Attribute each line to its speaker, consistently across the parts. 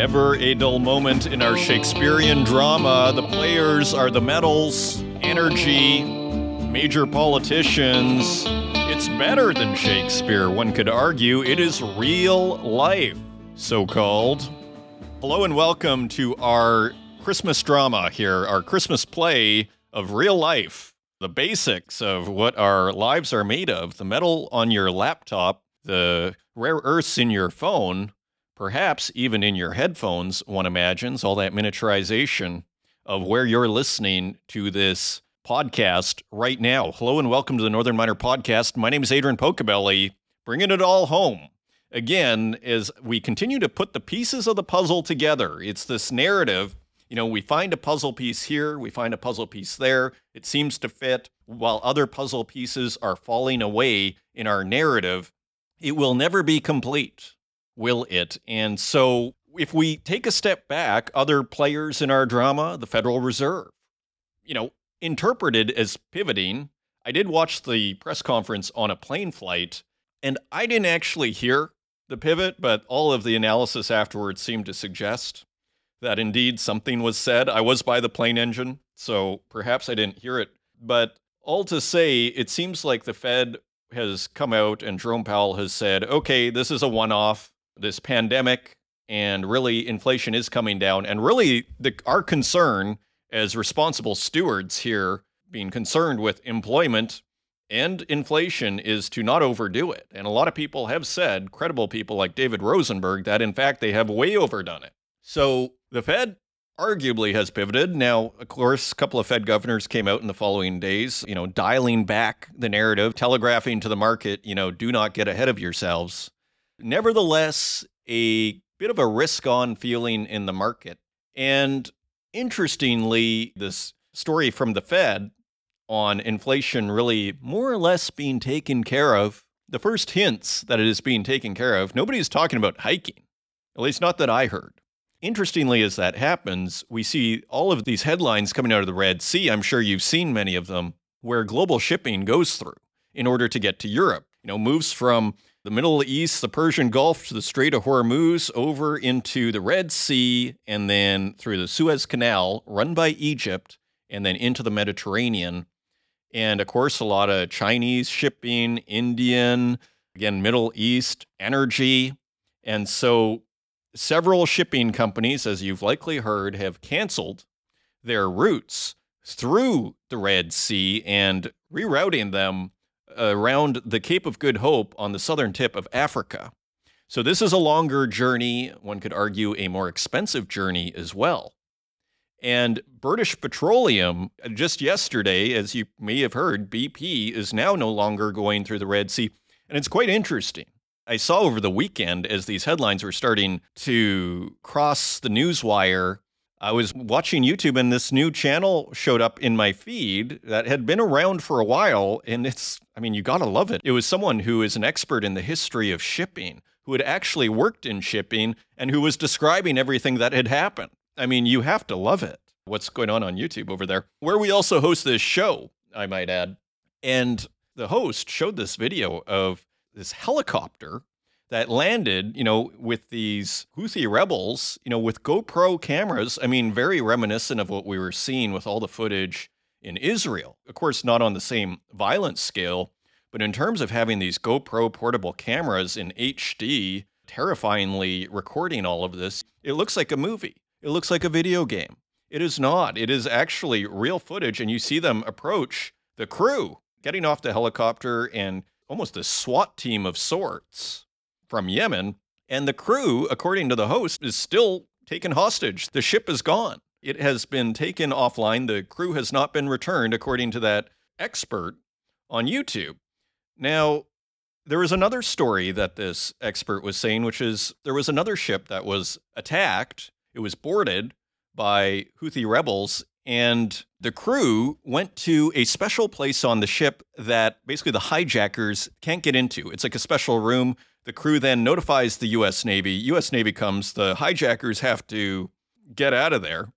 Speaker 1: Never a dull moment in our Shakespearean drama. The players are the metals, energy, major politicians. It's better than Shakespeare, one could argue. It is real life, so called. Hello and welcome to our Christmas drama here, our Christmas play of real life. The basics of what our lives are made of the metal on your laptop, the rare earths in your phone, perhaps even in your headphones, one imagines, all that miniaturization of where you're listening to this podcast right now. Hello and welcome to the Northern Miner Podcast. My name is Adrian Pocobelli, bringing it all home. Again, as we continue to put the pieces of the puzzle together, it's this narrative. You know, we find a puzzle piece here, we find a puzzle piece there. It seems to fit while other puzzle pieces are falling away in our narrative. It will never be complete will it? And so, if we take a step back, other players in our drama, the Federal Reserve, you know, interpreted as pivoting. I did watch the press conference on a plane flight, and I didn't actually hear the pivot, but all of the analysis afterwards seemed to suggest that indeed something was said. I was by the plane engine, so perhaps I didn't hear it. But all to say, it seems like the Fed has come out and Jerome Powell has said, okay, this is a one off this pandemic and really inflation is coming down and really the, our concern as responsible stewards here being concerned with employment and inflation is to not overdo it. And a lot of people have said credible people like david rosenberg that in fact they have way overdone it. So the fed arguably has pivoted. Now of course a couple of fed governors came out in the following days you know dialing back the narrative telegraphing to the market you know do not get ahead of yourselves Nevertheless, a bit of a risk on feeling in the market. And interestingly, this story from the Fed on inflation really more or less being taken care of, the first hints that it is being taken care of, nobody's talking about hiking, at least not that I heard. Interestingly, as that happens, we see all of these headlines coming out of the Red Sea. I'm sure you've seen many of them where global shipping goes through in order to get to Europe. You know, moves from the Middle East, the Persian Gulf to the Strait of Hormuz, over into the Red Sea, and then through the Suez Canal, run by Egypt, and then into the Mediterranean. And of course, a lot of Chinese shipping, Indian, again, Middle East, energy. And so several shipping companies, as you've likely heard, have canceled their routes through the Red Sea and rerouting them around the Cape of Good Hope on the southern tip of Africa. So, this is a longer journey, one could argue a more expensive journey as well. And British Petroleum, just yesterday, as you may have heard, BP is now no longer going through the Red Sea. And it's quite interesting. I saw over the weekend as these headlines were starting to cross the news wire I was watching YouTube and this new channel showed up in my feed that had been around for a while. And it's, I mean, you got to love it. It was someone who is an expert in the history of shipping, who had actually worked in shipping and who was describing everything that had happened. I mean, you have to love it. What's going on on YouTube over there, where we also host this show, I might add. And the host showed this video of this helicopter that landed, you know, with these Houthi rebels, you know, with GoPro cameras. I mean, very reminiscent of what we were seeing with all the footage in Israel. Of course, not on the same violence scale, but in terms of having these GoPro portable cameras in HD, terrifyingly recording all of this, it looks like a movie. It looks like a video game. It is not. It is actually real footage, and you see them approach the crew getting off the helicopter and almost a SWAT team of sorts from Yemen, and the crew, according to the host, is still taken hostage. The ship is gone. It has been taken offline. The crew has not been returned, according to that expert on YouTube. Now, there was another story that this expert was saying, which is there was another ship that was attacked. It was boarded by Houthi rebels, and the crew went to a special place on the ship that basically the hijackers can't get into. It's like a special room the crew then notifies the US Navy. US Navy comes, the hijackers have to get out of there.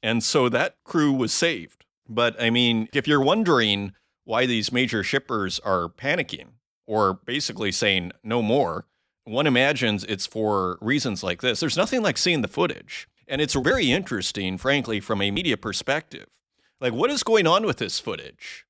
Speaker 1: And so that crew was saved. But I mean, if you're wondering why these major shippers are panicking or basically saying no more, one imagines it's for reasons like this. There's nothing like seeing the footage. And it's very interesting, frankly, from a media perspective. Like, what is going on with this footage?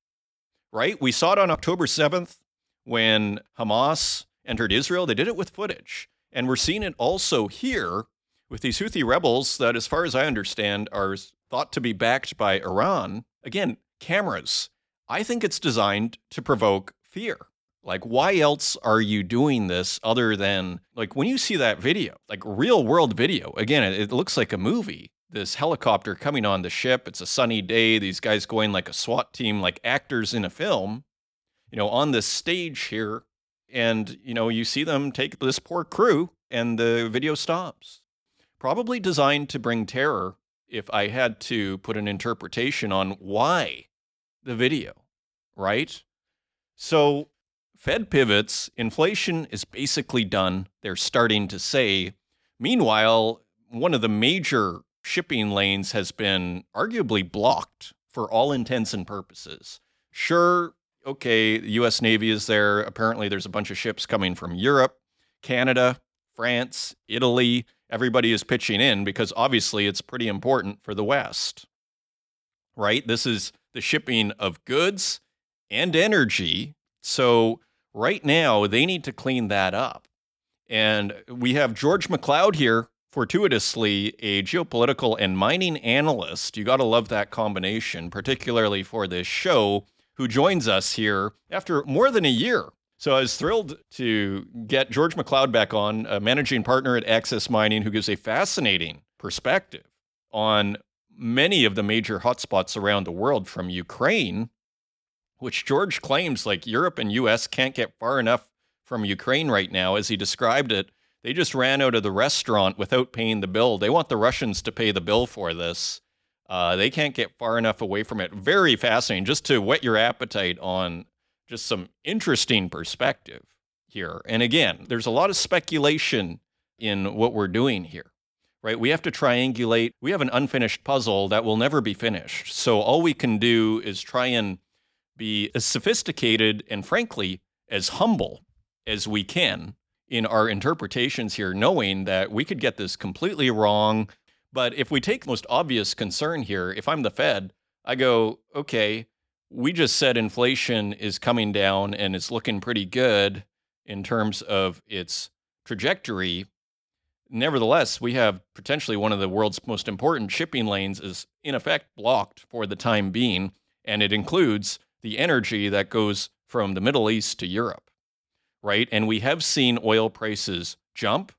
Speaker 1: Right? We saw it on October 7th when Hamas entered Israel. They did it with footage. And we're seeing it also here with these Houthi rebels that, as far as I understand, are thought to be backed by Iran. Again, cameras. I think it's designed to provoke fear. Like, why else are you doing this other than like when you see that video, like real world video? Again, it, looks like a movie. This helicopter coming on the ship. It's a sunny day. These guys going like a SWAT team, like actors in a film, you know, on this stage here. And, you know, you see them take this poor crew and the video stops. Probably designed to bring terror if I had to put an interpretation on why the video, right? So Fed pivots, inflation is basically done. They're starting to say. Meanwhile, one of the major shipping lanes has been arguably blocked for all intents and purposes. Sure, okay, the US Navy is there. Apparently, there's a bunch of ships coming from Europe, Canada, France, Italy. Everybody is pitching in because obviously it's pretty important for the West, right? This is the shipping of goods and energy. So Right now, they need to clean that up. And we have George McLeod here, fortuitously a geopolitical and mining analyst. You got to love that combination, particularly for this show, who joins us here after more than a year. So I was thrilled to get George McLeod back on, a managing partner at Access Mining, who gives a fascinating perspective on many of the major hotspots around the world from Ukraine which George claims like Europe and US can't get far enough from Ukraine right now. As he described it, they just ran out of the restaurant without paying the bill. They want the Russians to pay the bill for this. Uh, they can't get far enough away from it. Very fascinating, just to whet your appetite on just some interesting perspective here. And again, there's a lot of speculation in what we're doing here, right? We have to triangulate. We have an unfinished puzzle that will never be finished. So all we can do is try and be as sophisticated and frankly as humble as we can in our interpretations here, knowing that we could get this completely wrong. But if we take the most obvious concern here, if I'm the Fed, I go, okay, we just said inflation is coming down and it's looking pretty good in terms of its trajectory. Nevertheless, we have potentially one of the world's most important shipping lanes is in effect blocked for the time being, and it includes the energy that goes from the Middle East to Europe, right? And we have seen oil prices jump.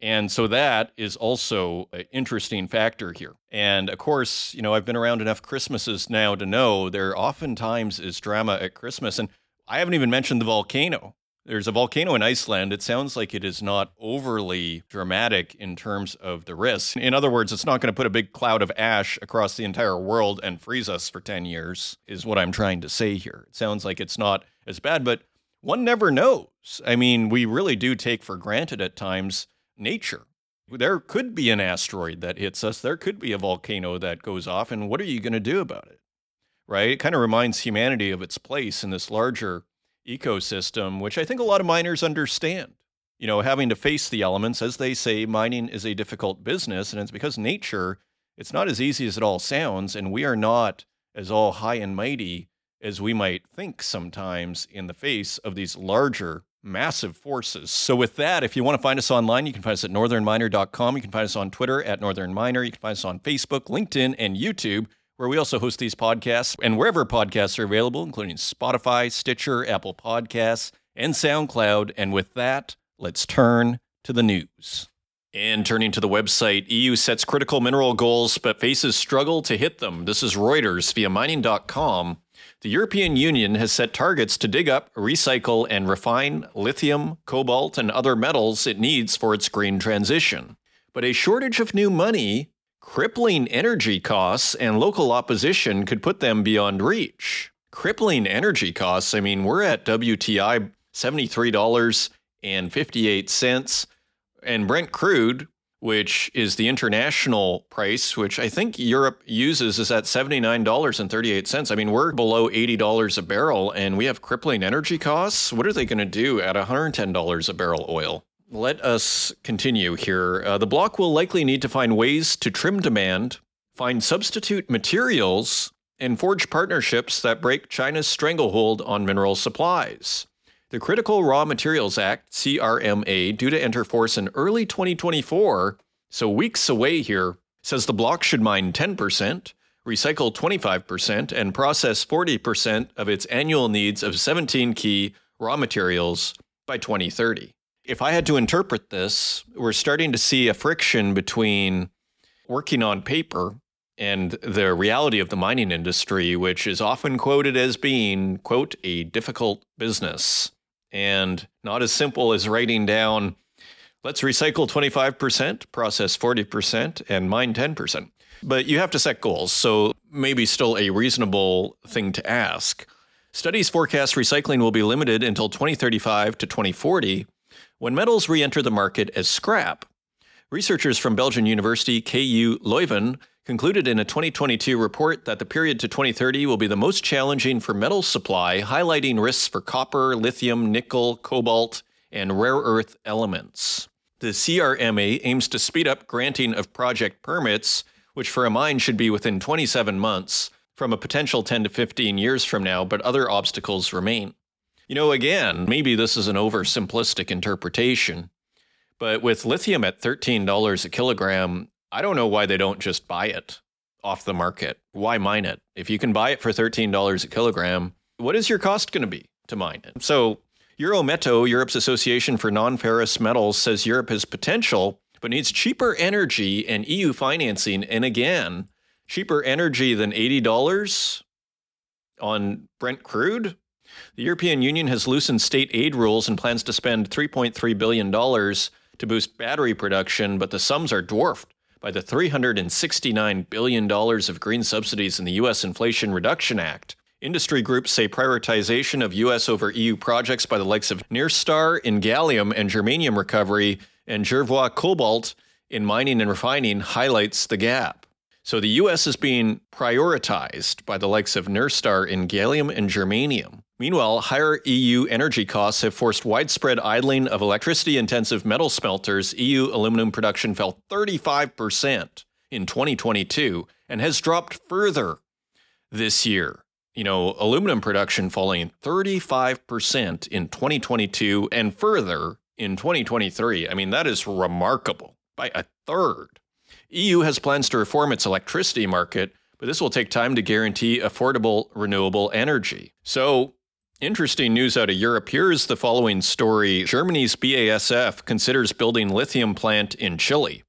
Speaker 1: And so that is also an interesting factor here. And of course, you know, I've been around enough Christmases now to know there oftentimes is drama at Christmas. And I haven't even mentioned the volcano there's a volcano in Iceland. It sounds like it is not overly dramatic in terms of the risk. In other words, it's not going to put a big cloud of ash across the entire world and freeze us for 10 years, is what I'm trying to say here. It sounds like it's not as bad, but one never knows. I mean, we really do take for granted at times nature. There could be an asteroid that hits us, there could be a volcano that goes off, and what are you going to do about it? Right? It kind of reminds humanity of its place in this larger ecosystem, which I think a lot of miners understand. You know, having to face the elements, as they say, mining is a difficult business, and it's because nature, it's not as easy as it all sounds, and we are not as all high and mighty as we might think sometimes in the face of these larger, massive forces. So, with that, if you want to find us online, you can find us at northernminer.com. You can find us on Twitter at northernminer. You can find us on Facebook, LinkedIn, and YouTube where we also host these podcasts and wherever podcasts are available, including Spotify, Stitcher, Apple Podcasts, and SoundCloud. And with that, let's turn to the news. And turning to the website, EU sets critical mineral goals but faces struggle to hit them. This is Reuters via mining.com. The European Union has set targets to dig up, recycle, and refine lithium, cobalt, and other metals it needs for its green transition. But a shortage of new money Crippling energy costs and local opposition could put them beyond reach. Crippling energy costs, I mean, we're at WTI $73.58 and Brent crude, which is the international price, which I think Europe uses, is at $79.38. I mean, we're below $80 a barrel and we have crippling energy costs. What are they going to do at $110 a barrel oil? let us continue here. Uh, the bloc will likely need to find ways to trim demand, find substitute materials, and forge partnerships that break China's stranglehold on mineral supplies. The Critical Raw Materials Act, CRMA, due to enter force in early 2024, so weeks away here, says the bloc should mine 10%, recycle 25%, and process 40% of its annual needs of 17 key raw materials by 2030 if I had to interpret this, we're starting to see a friction between working on paper and the reality of the mining industry, which is often quoted as being, quote, a difficult business and not as simple as writing down, let's recycle 25%, process 40%, and mine 10%. But you have to set goals, so maybe still a reasonable thing to ask. Studies forecast recycling will be limited until 2035 to 2040 when metals re enter the market as scrap, researchers from Belgian University KU Leuven concluded in a 2022 report that the period to 2030 will be the most challenging for metal supply, highlighting risks for copper, lithium, nickel, cobalt, and rare earth elements. The CRMA aims to speed up granting of project permits, which for a mine should be within 27 months from a potential 10 to 15 years from now, but other obstacles remain. You know, again, maybe this is an oversimplistic interpretation, but with lithium at $13 a kilogram, I don't know why they don't just buy it off the market. Why mine it? If you can buy it for $13 a kilogram, what is your cost going to be to mine it? So, Eurometaux, Europe's Association for Non-Ferrous Metals, says Europe has potential but needs cheaper energy and EU financing. And again, cheaper energy than $80 on Brent crude? The European Union has loosened state aid rules and plans to spend $3.3 billion to boost battery production, but the sums are dwarfed by the $369 billion of green subsidies in the U.S. Inflation Reduction Act. Industry groups say prioritization of U.S. over EU projects by the likes of Nyrstar in gallium and germanium recovery and Jervois Cobalt in mining and refining highlights the gap. So the U.S. is being prioritized by the likes of Nyrstar in gallium and germanium. Meanwhile, higher EU energy costs have forced widespread idling of electricity intensive metal smelters. EU aluminum production fell 35% in 2022 and has dropped further this year. You know, aluminum production falling 35% in 2022 and further in 2023. I mean, that is remarkable by a third. EU has plans to reform its electricity market, but this will take time to guarantee affordable renewable energy. So, Interesting news out of Europe. Here's the following story Germany's BASF considers building lithium plant in Chile.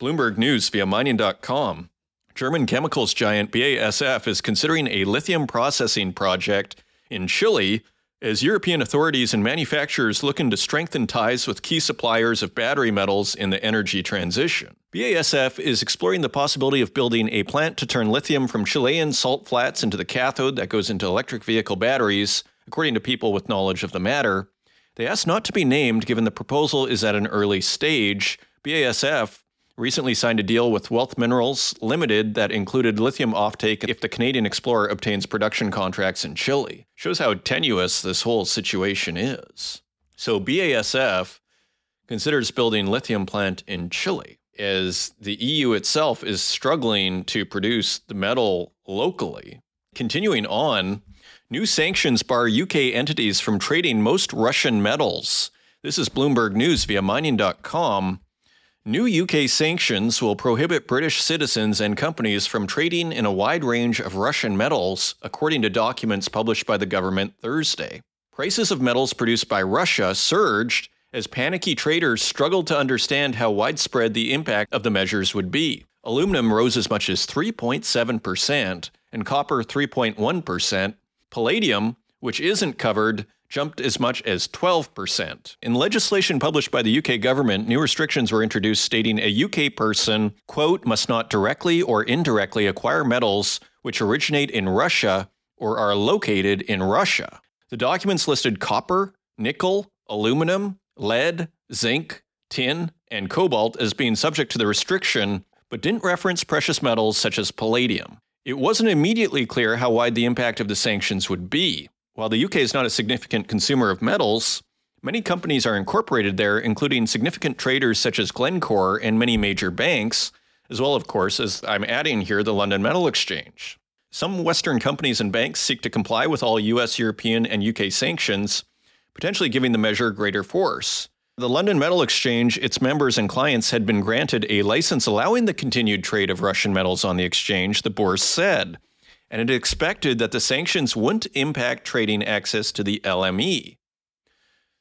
Speaker 1: Bloomberg News via mining.com. German chemicals giant BASF is considering a lithium processing project in Chile as European authorities and manufacturers looking to strengthen ties with key suppliers of battery metals in the energy transition. BASF is exploring the possibility of building a plant to turn lithium from Chilean salt flats into the cathode that goes into electric vehicle batteries according to people with knowledge of the matter. They asked not to be named given the proposal is at an early stage. BASF recently signed a deal with Wealth Minerals Limited that included lithium offtake if the Canadian Explorer obtains production contracts in Chile. Shows how tenuous this whole situation is. So BASF considers building lithium plant in Chile as the EU itself is struggling to produce the metal locally. Continuing on, New sanctions bar UK entities from trading most Russian metals. This is Bloomberg News via mining.com. New UK sanctions will prohibit British citizens and companies from trading in a wide range of Russian metals, according to documents published by the government Thursday. Prices of metals produced by Russia surged as panicky traders struggled to understand how widespread the impact of the measures would be. Aluminum rose as much as 3.7%, and copper 3.1%, Palladium, which isn't covered, jumped as much as 12%. In legislation published by the UK government, new restrictions were introduced stating a UK person, quote, must not directly or indirectly acquire metals which originate in Russia or are located in Russia. The documents listed copper, nickel, aluminum, lead, zinc, tin, and cobalt as being subject to the restriction, but didn't reference precious metals such as palladium. It wasn't immediately clear how wide the impact of the sanctions would be. While the UK is not a significant consumer of metals, Many companies are incorporated there, including significant traders such as Glencore and many major banks, as well, of course, as I'm adding here, the London Metal Exchange. Some Western companies and banks seek to comply with all US, European, and UK sanctions, potentially giving the measure greater force. The London Metal Exchange, its members and clients had been granted a license allowing the continued trade of Russian metals on the exchange, the bourse said, and it expected that the sanctions wouldn't impact trading access to the LME.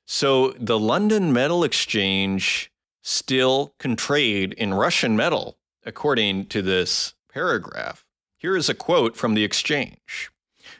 Speaker 1: So the London Metal Exchange still can trade in Russian metal, according to this paragraph. Here is a quote from the exchange.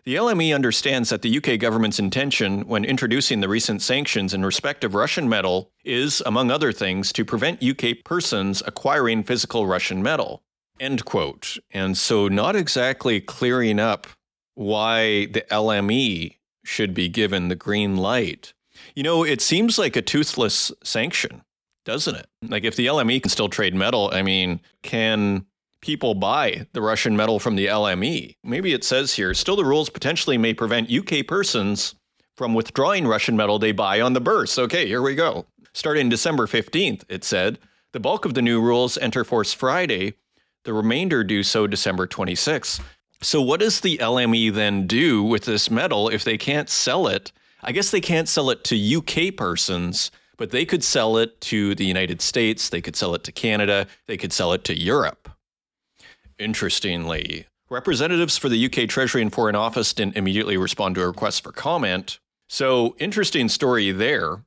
Speaker 1: The LME understands that the UK government's intention when introducing the recent sanctions in respect of Russian metal is, among other things, to prevent UK persons acquiring physical Russian metal. End quote. And so, not exactly clearing up why the LME should be given the green light. You know, it seems like a toothless sanction, doesn't it? Like, if the LME can still trade metal, I mean, can people buy the Russian metal from the LME. Maybe it says here still the rules potentially may prevent UK persons from withdrawing Russian metal they buy on the bourse. Okay, here we go. Starting December 15th, it said, the bulk of the new rules enter force Friday, the remainder do so December 26th. So, what does the LME then do with this metal if they can't sell it? I guess they can't sell it to UK persons, but they could sell it to the United States, they could sell it to Canada, they could sell it to Europe. Interestingly, representatives for the UK Treasury and Foreign Office didn't immediately respond to a request for comment. So, interesting story there.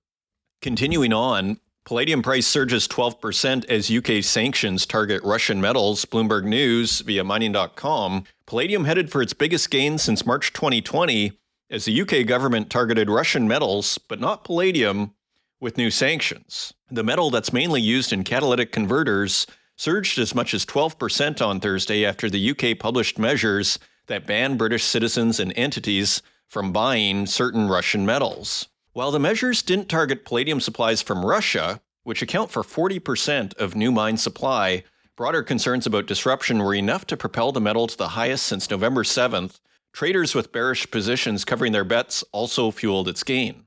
Speaker 1: Continuing on, palladium price surges 12% as UK sanctions target Russian metals. Bloomberg News via mining.com. Palladium headed for its biggest gain since March 2020 as the UK government targeted Russian metals, but not palladium, with new sanctions. The metal that's mainly used in catalytic converters surged as much as 12% on Thursday after the UK published measures that ban British citizens and entities from buying certain Russian metals. While the measures didn't target palladium supplies from Russia, which account for 40% of new mine supply, broader concerns about disruption were enough to propel the metal to the highest since November 7th. Traders with bearish positions covering their bets also fueled its gain.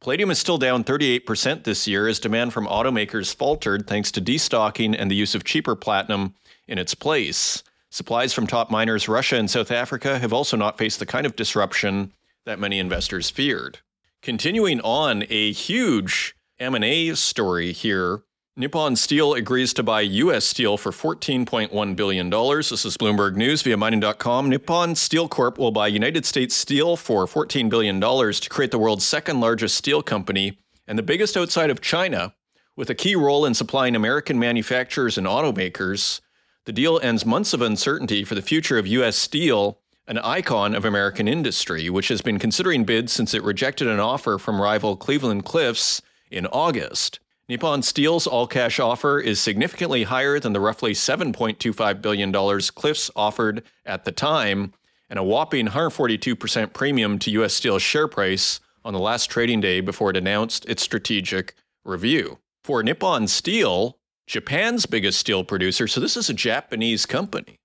Speaker 1: Palladium is still down 38% this year as demand from automakers faltered thanks to destocking and the use of cheaper platinum in its place. Supplies from top miners Russia and South Africa have also not faced the kind of disruption that many investors feared. Continuing on, a huge M&A story here Nippon Steel agrees to buy U.S. Steel for $14.1 billion. This is Bloomberg News via mining.com. Nippon Steel Corp will buy United States Steel for $14 billion to create the world's second largest steel company and the biggest outside of China, with a key role in supplying American manufacturers and automakers. The deal ends months of uncertainty for the future of U.S. Steel, an icon of American industry, which has been considering bids since it rejected an offer from rival Cleveland Cliffs in August. Nippon Steel's all cash offer is significantly higher than the roughly $7.25 billion Cliffs offered at the time, and a whopping 142% premium to U.S. Steel's share price on the last trading day before it announced its strategic review. For Nippon Steel, Japan's biggest steel producer, so this is a Japanese company.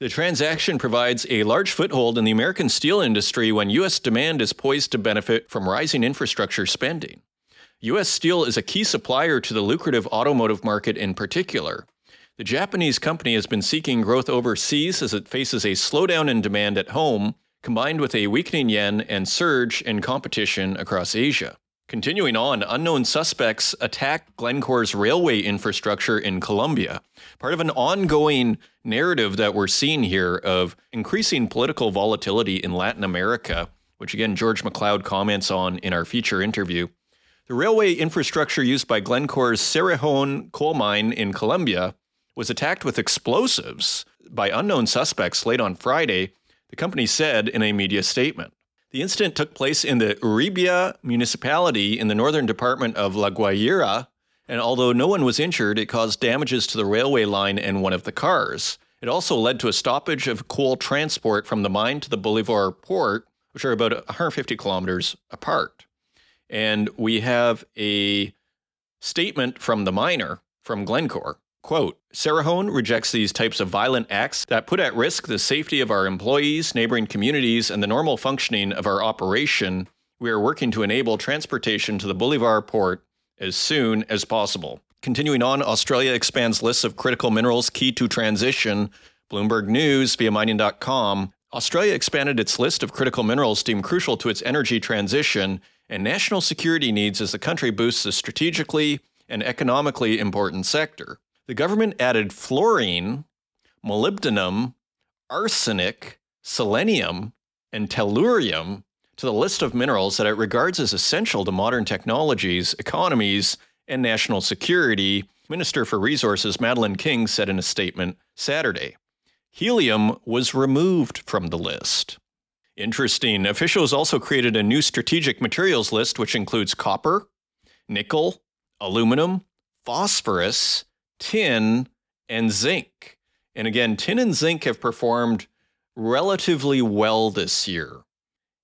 Speaker 1: The transaction provides a large foothold in the American steel industry when U.S. demand is poised to benefit from rising infrastructure spending. U.S. Steel is a key supplier to the lucrative automotive market in particular. The Japanese company has been seeking growth overseas as it faces a slowdown in demand at home, combined with a weakening yen and surge in competition across Asia. Continuing on, unknown suspects attacked Glencore's railway infrastructure in Colombia. Part of an ongoing narrative that we're seeing here of increasing political volatility in Latin America, which again George McLeod comments on in our feature interview. The railway infrastructure used by Glencore's Cerrejón coal mine in Colombia was attacked with explosives by unknown suspects late on Friday, the company said in a media statement. The incident took place in the Uribia municipality in the northern department of La Guajira, and although no one was injured, it caused damages to the railway line and one of the cars. It also led to a stoppage of coal transport from the mine to the Bolivar port, which are about 150 kilometers apart. And we have a statement from the miner from Glencore. Quote, Cerrejón rejects these types of violent acts that put at risk the safety of our employees, neighboring communities, and the normal functioning of our operation. We are working to enable transportation to the Bolivar port as soon as possible. Continuing on, Australia expands lists of critical minerals key to transition. Bloomberg News via mining.com. Australia expanded its list of critical minerals deemed crucial to its energy transition and national security needs as the country boosts a strategically and economically important sector. The government added fluorine, molybdenum, arsenic, selenium, and tellurium to the list of minerals that it regards as essential to modern technologies, economies, and national security, Minister for Resources Madeleine King said in a statement Saturday. Helium was removed from the list. Interesting. Officials also created a new strategic materials list, which includes copper, nickel, aluminum, phosphorus, tin, and zinc. And again, tin and zinc have performed relatively well this year.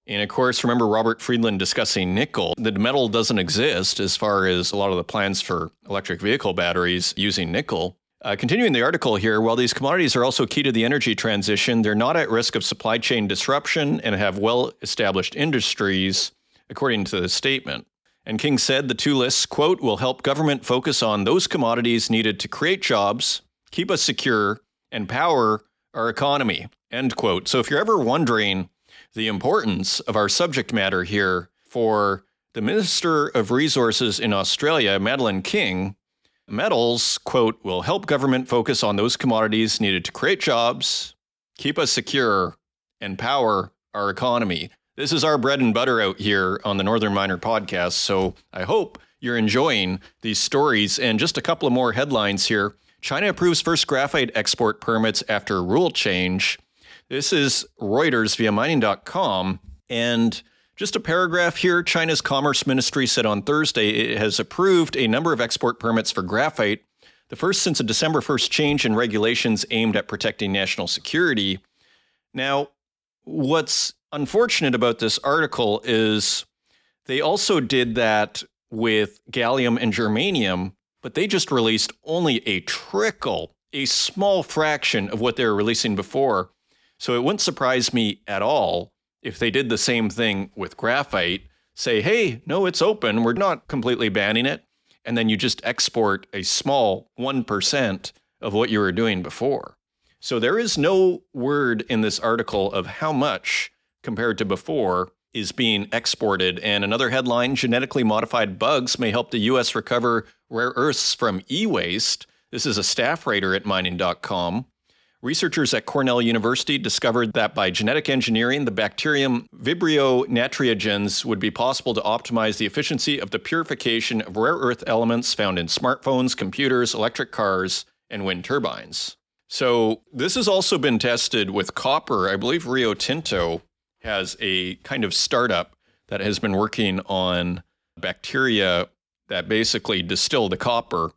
Speaker 1: And of course, remember Robert Friedland discussing nickel. The metal doesn't exist as far as a lot of the plans for electric vehicle batteries using nickel. Uh, continuing the article here, while these commodities are also key to the energy transition, they're not at risk of supply chain disruption and have well established industries, according to the statement. And King said the two lists, quote, will help government focus on those commodities needed to create jobs, keep us secure, and power our economy, end quote. So if you're ever wondering, the importance of our subject matter here for the Minister of Resources in Australia, Madeleine King. Metals, quote, will help government focus on those commodities needed to create jobs, keep us secure, and power our economy. This is our bread and butter out here on the Northern Miner podcast. So I hope you're enjoying these stories. And just a couple of more headlines here China approves first graphite export permits after rule change. This is Reuters via mining.com. And just a paragraph here China's Commerce Ministry said on Thursday it has approved a number of export permits for graphite, the first since a December 1st change in regulations aimed at protecting national security. Now, what's unfortunate about this article is they also did that with gallium and germanium, but they just released only a trickle, a small fraction of what they were releasing before. So it wouldn't surprise me at all if they did the same thing with graphite say, hey, no, it's open. We're not completely banning it. And then you just export a small 1% of what you were doing before. So there is no word in this article of how much compared to before is being exported. And another headline genetically modified bugs may help the U.S. recover rare earths from e waste. This is a staff writer at mining.com. Researchers at Cornell University discovered that by genetic engineering, the bacterium Vibrio natriegens would be possible to optimize the efficiency of the purification of rare earth elements found in smartphones, computers, electric cars, and wind turbines. So, this has also been tested with copper. I believe Rio Tinto has a kind of startup that has been working on bacteria that basically distill the copper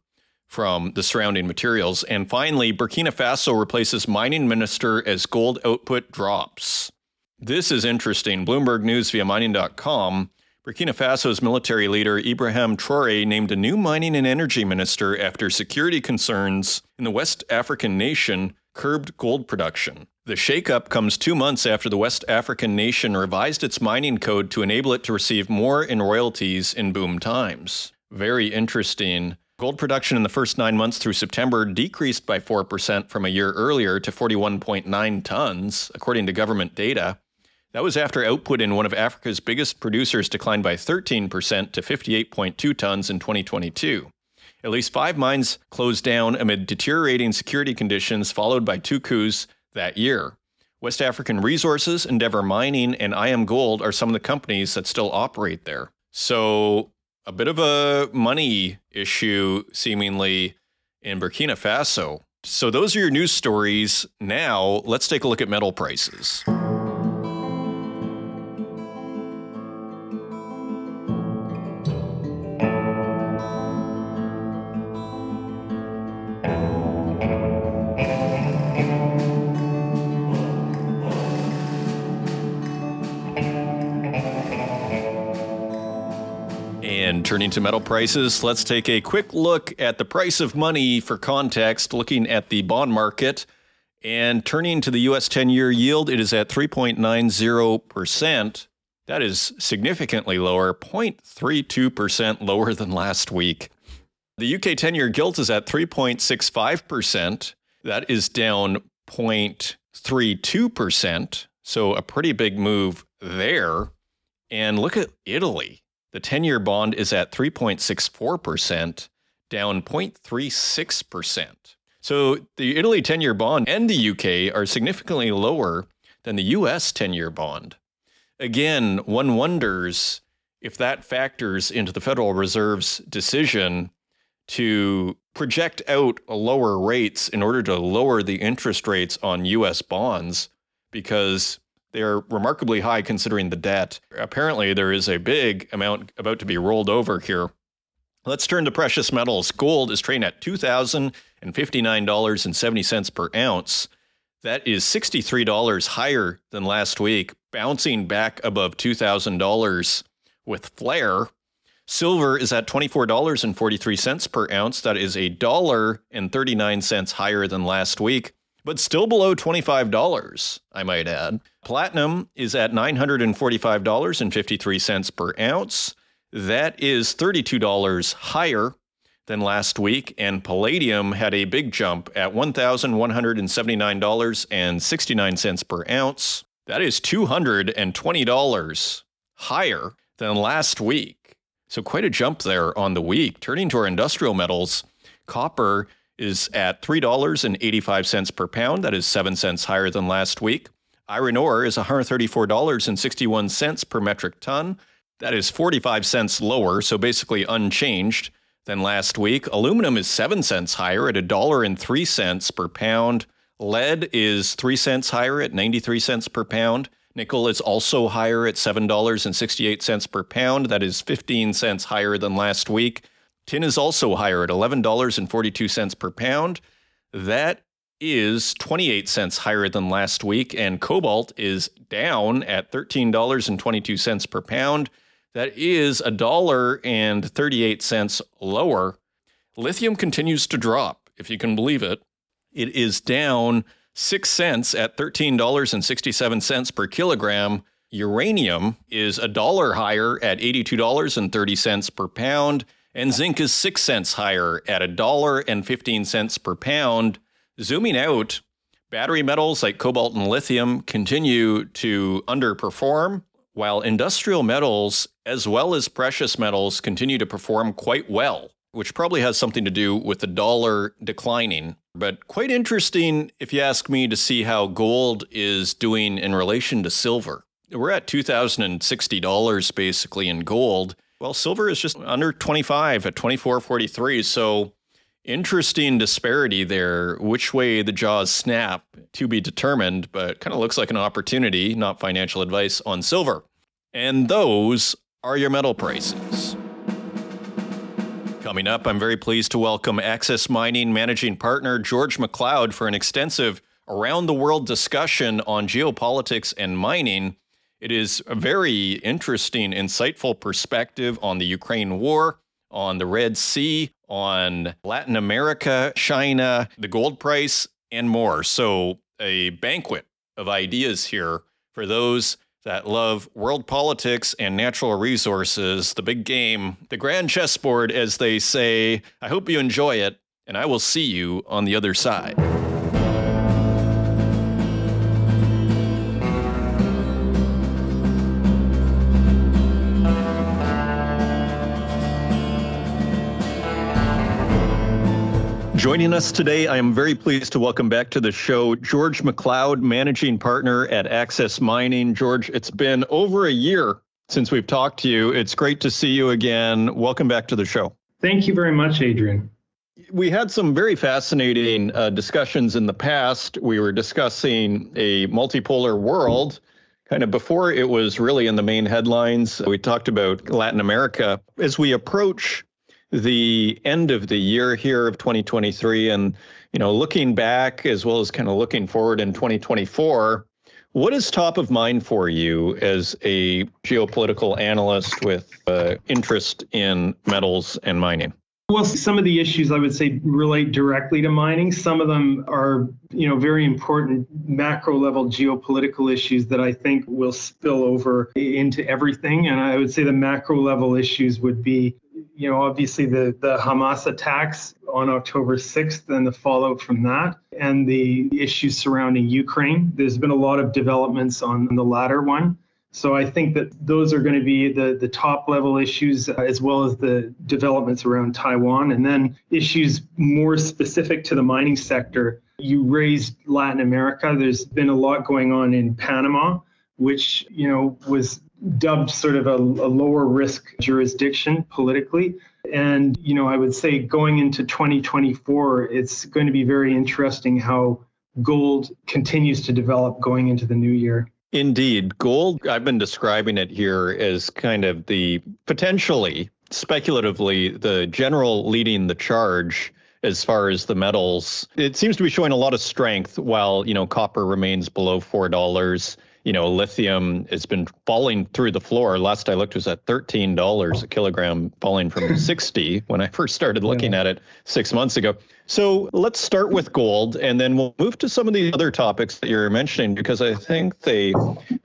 Speaker 1: from the surrounding materials. And finally, Burkina Faso replaces mining minister as gold output drops. This is interesting. Bloomberg News via mining.com. Burkina Faso's military leader Ibrahim Traore named a new mining and energy minister after security concerns in the West African nation curbed gold production. The shakeup comes two months after the West African nation revised its mining code to enable it to receive more in royalties in boom times. Very interesting. Gold production in the first nine months through September decreased by 4% from a year earlier to 41.9 tons, according to government data. That was after output in one of Africa's biggest producers declined by 13% to 58.2 tons in 2022. At least five mines closed down amid deteriorating security conditions, followed by two coups that year. West African Resources, Endeavour Mining, and IAMGOLD are some of the companies that still operate there. So a bit of a money issue, seemingly, in Burkina Faso. So, those are your news stories. Now, let's take a look at metal prices. Turning to metal prices, let's take a quick look at the price of money for context, looking at the bond market. And turning to the US 10 year yield, it is at 3.90%. That is significantly lower, 0.32% lower than last week. The UK 10 year gilt is at 3.65%. That is down 0.32%. So a pretty big move there. And look at Italy. The 10 year bond is at 3.64%, down 0.36%. So the Italy 10 year bond and the UK are significantly lower than the US 10 year bond. Again, one wonders if that factors into the Federal Reserve's decision to project out lower rates in order to lower the interest rates on US bonds because they're remarkably high considering the debt. Apparently, there is a big amount about to be rolled over here. Let's turn to precious metals. Gold is trading at $2,059.70 per ounce. That is $63 higher than last week, bouncing back above $2,000 with flair. Silver is at $24.43 per ounce. That is a dollar and 39 cents higher than last week, but still below $25, I might add. Platinum is at $945.53 per ounce. That is $32 higher than last week, and palladium had a big jump at $1,179.69 per ounce. That is $220 higher than last week. So, quite a jump there on the week. Turning to our industrial metals, copper is at $3.85 per pound. That is 7 cents higher than last week. Iron ore is $134.61 per metric ton. That is 45 cents lower, so basically unchanged than last week. Aluminum is 7 cents higher at $1.03 per pound. Lead is 3 cents higher at 93 cents per pound. Nickel is also higher at $7.68 per pound. That is 15 cents higher than last week. Tin is also higher at $11.42 per pound. That is 28 cents higher than last week. And cobalt is down at $13.22 per pound. That is a dollar and 38 cents lower. Lithium continues to drop, if you can believe it. It is down 6 cents at $13.67 per kilogram. Uranium is a dollar higher at $82.30 per pound, and zinc is 6 cents higher at a dollar and 15 cents per pound. Zooming out, battery metals like cobalt and lithium continue to underperform, while industrial metals as well as precious metals continue to perform quite well, which probably has something to do with the dollar declining. But quite interesting, if you ask me, to see how gold is doing in relation to silver. We're at $2,060 basically in gold. Well, silver is just under 25 at 24.43. So interesting disparity there. Which way the jaws snap to be determined, but kind of looks like an opportunity, not financial advice on silver. And those are your metal prices. Coming up, I'm very pleased to welcome Access Mining managing partner George McLeod for an extensive around the world discussion on geopolitics and mining. It is a very interesting, insightful perspective on the Ukraine war, on the Red Sea, on Latin America, China, the gold price, and more. So, a banquet of ideas here for those that love world politics and natural resources, the big game, the grand chessboard, as they say. I hope you enjoy it, and I will see you on the other side. Joining us today, I am very pleased to welcome back to the show George McLeod, managing partner at Access Mining. George, it's been over a year since we've talked to you. It's great to see you again. Welcome back to the show.
Speaker 2: Thank you very much, Adrian.
Speaker 1: We had some very fascinating uh, discussions in the past. We were discussing a multipolar world kind of before it was really in the main headlines. We talked about Latin America. As we approach the end of the year here of 2023 and you know looking back as well as kind of looking forward in 2024 what is top of mind for you as a geopolitical analyst with uh, interest in metals and mining
Speaker 2: Well, some of the issues I would say relate directly to mining. Some of them are, you know, very important macro level geopolitical issues that I think will spill over into everything. And I would say the macro level issues would be, you know, obviously the, the Hamas attacks on October 6th and the fallout from that, and the issues surrounding Ukraine. There's been a lot of developments on the latter one. So I think that those are going to be the, the top level issues uh, as well as the developments around Taiwan. And then issues more specific to the mining sector. You raised Latin America. There's been a lot going on in Panama, which, you know, was dubbed sort of a, a lower risk jurisdiction politically. And, you know, I would say going into 2024, it's going to be very interesting how gold continues to develop going into the new year.
Speaker 1: Indeed. Gold, I've been describing it here as kind of the potentially, speculatively, the general leading the charge as far as the metals. It seems to be showing a lot of strength while, you know, copper remains below $4 you know, lithium has been falling through the floor. Last I looked was at $13 a kilogram, falling from 60 when I first started looking at it six months ago. So let's start with gold, and then we'll move to some of the other topics that you're mentioning because I think they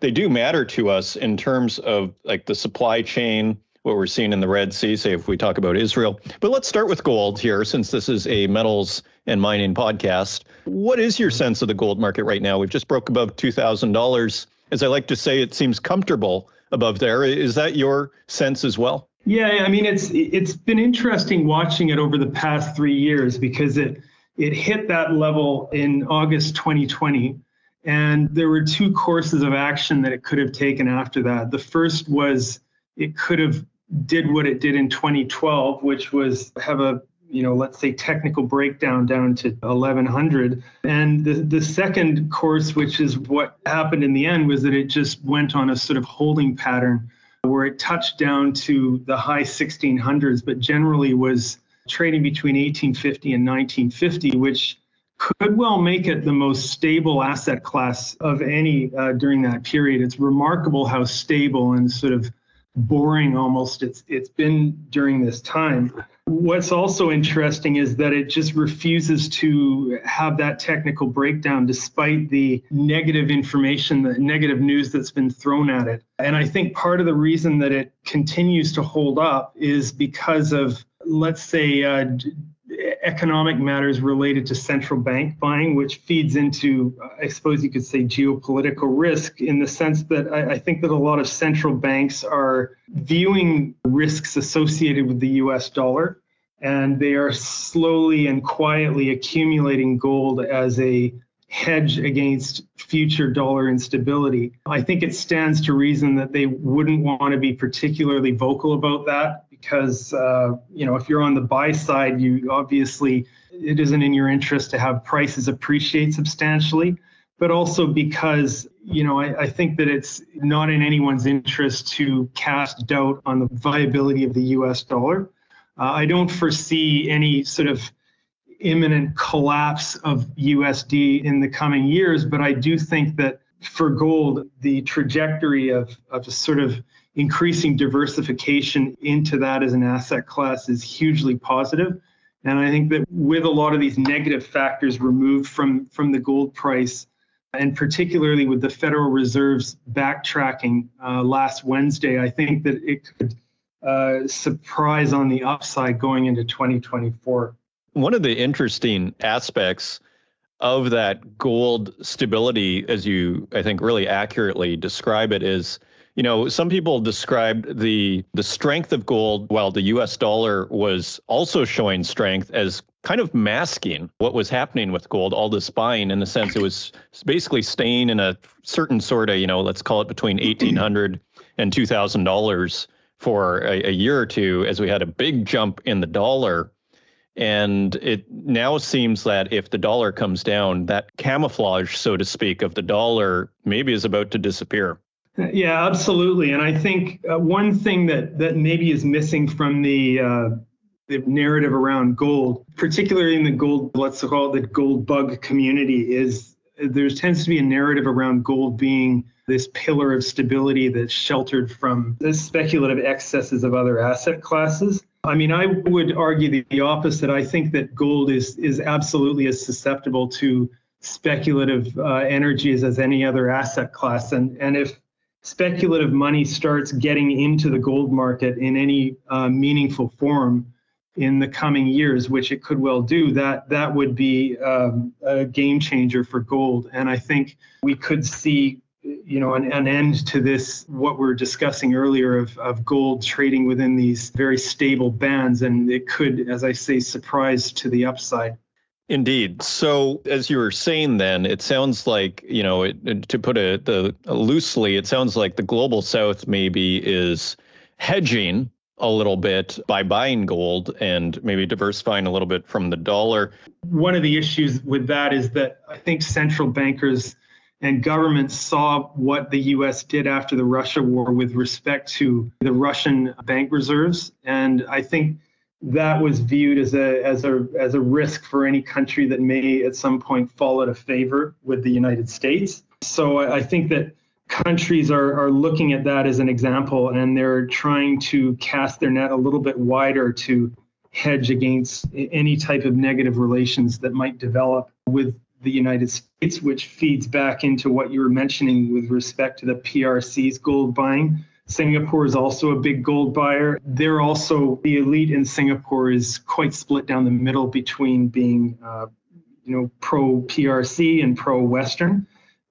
Speaker 1: they do matter to us in terms of like the supply chain, what we're seeing in the Red Sea, say if we talk about Israel. But let's start with gold here, since this is a metals and mining podcast. What is your sense of the gold market right now? We've just broke above $2,000. As I like to say, it seems comfortable above there. Is that your sense as well?
Speaker 2: Yeah, I mean it's it's been interesting watching it over the past 3 years because it it hit that level in August 2020 and there were two courses of action that it could have taken after that. The first was it could have did what it did in 2012, which was have a you know let's say technical breakdown down to 1100 and the, the second course which is what happened in the end was that it just went on a sort of holding pattern where it touched down to the high 1600s but generally was trading between 1850 and 1950 which could well make it the most stable asset class of any uh, during that period. It's remarkable how stable and sort of boring almost it's it's been during this time. What's also interesting is that it just refuses to have that technical breakdown despite the negative information, the negative news that's been thrown at it. And I think part of the reason that it continues to hold up is because of let's say uh, economic matters related to central bank buying, which feeds into, uh, I suppose you could say, geopolitical risk in the sense that I, I, think that a lot of central banks are viewing risks associated with the US dollar, and they are slowly and quietly accumulating gold as a hedge against future dollar instability. I think it stands to reason that they wouldn't want to be particularly vocal about that because uh, you know if you're on the buy side, you obviously it isn't in your interest to have prices appreciate substantially, but also because you know I, I think that it's not in anyone's interest to cast doubt on the viability of the U.S. dollar. Uh, I don't foresee any sort of imminent collapse of USD in the coming years, but I do think that for gold, the trajectory of, of sort of increasing diversification into that as an asset class is hugely positive. And I think that with a lot of these negative factors removed from, from the gold price, and particularly with the Federal Reserve's backtracking uh, last Wednesday, I think that it could uh, surprise on the upside going into 2024.
Speaker 1: One of the interesting aspects of that gold stability, as you, I think, really accurately describe it, is you know, some people described the the strength of gold while the US dollar was also showing strength as kind of masking what was happening with gold, all this buying in the sense it was basically staying in a certain sort of, you know, let's call it between 1800 and $2000 for a, a year or two as we had a big jump in the dollar and it now seems that if the dollar comes down, that camouflage, so to speak, of the dollar maybe is about to disappear.
Speaker 2: Yeah, absolutely. And I think uh, one thing that that maybe is missing from the uh, the narrative around gold, particularly in the gold, let's call it the gold bug community, is there tends to be a narrative around gold being this pillar of stability that's sheltered from the speculative excesses of other asset classes. I mean, I would argue the, the opposite. I think that gold is is absolutely as susceptible to speculative uh, energies as any other asset class. And and if speculative money starts getting into the gold market in any uh, meaningful form in the coming years, which it could well do, that that would be um, a game changer for gold. And I think we could see you know an, an end to this what we are discussing earlier of, of gold trading within these very stable bands and it could as i say surprise to the upside
Speaker 1: Indeed. So, as you were saying, then it sounds like you know, it, to put it the, loosely, it sounds like the global south maybe is hedging a little bit by buying gold and maybe diversifying a little bit from the dollar.
Speaker 2: One of the issues with that is that I think central bankers and governments saw what the US did after the Russia war with respect to the Russian bank reserves. And I think that was viewed as a as a as a risk for any country that may at some point fall out of favor with the United States. So I, I think that countries are are looking at that as an example and they're trying to cast their net a little bit wider to hedge against any type of negative relations that might develop with the United States, which feeds back into what you were mentioning with respect to the PRC's gold buying. Singapore is also a big gold buyer. They're also the elite in Singapore is quite split down the middle between being, uh, you know, pro PRC and pro Western.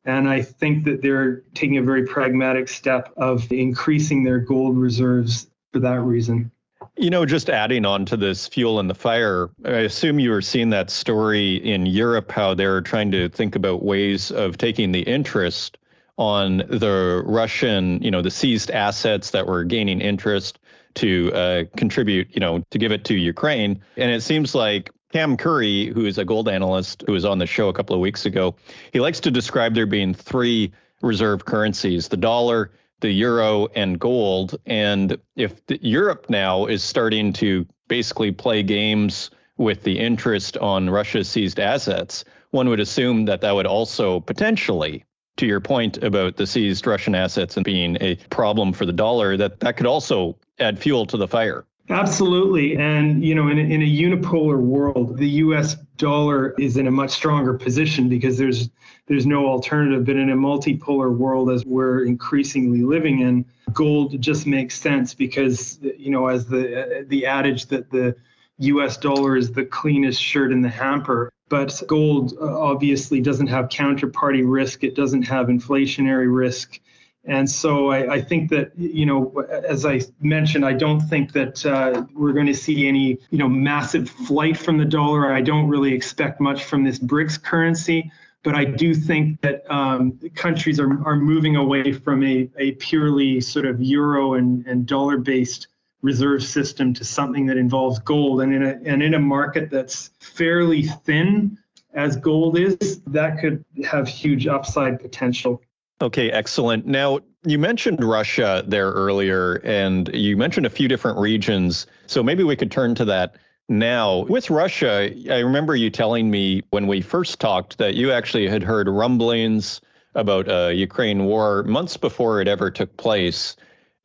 Speaker 2: And I think that they're taking a very pragmatic step of increasing their gold reserves for that reason.
Speaker 1: You know, just adding on to this fuel in the fire, I assume you were seeing that story in Europe, how they're trying to think about ways of taking the interest on the Russian, you know, the seized assets that were gaining interest to uh, contribute, you know, to give it to Ukraine. And it seems like Cam Curry, who is a gold analyst who was on the show a couple of weeks ago, he likes to describe there being three reserve currencies the dollar, the euro, and gold. And if Europe now is starting to basically play games with the interest on Russia's seized assets, one would assume that that would also potentially to your point about the seized Russian assets and being a problem for the dollar, that that could also add fuel to the fire.
Speaker 2: Absolutely. And, you know, in a, in a unipolar world, the US dollar is in a much stronger position because there's there's no alternative. But in a multipolar world, as we're increasingly living in, gold just makes sense because, you know, as the the adage that the US dollar is the cleanest shirt in the hamper. But gold uh, obviously doesn't have counterparty risk, it doesn't have inflationary risk. And so I, I think that, you know, as I mentioned, I don't think that uh, we're going to see any, you know, massive flight from the dollar. I don't really expect much from this BRICS currency. But I do think that um, countries are, are moving away from a, a purely sort of euro and, and dollar based reserve system to something that involves gold. And in a, and in a market that's fairly thin as gold is, that could have huge upside potential.
Speaker 1: Okay, excellent. Now, you mentioned Russia there earlier, and you mentioned a few different regions. So maybe we could turn to that now. With Russia, I remember you telling me when we first talked that you actually had heard rumblings about a Ukraine war months before it ever took place.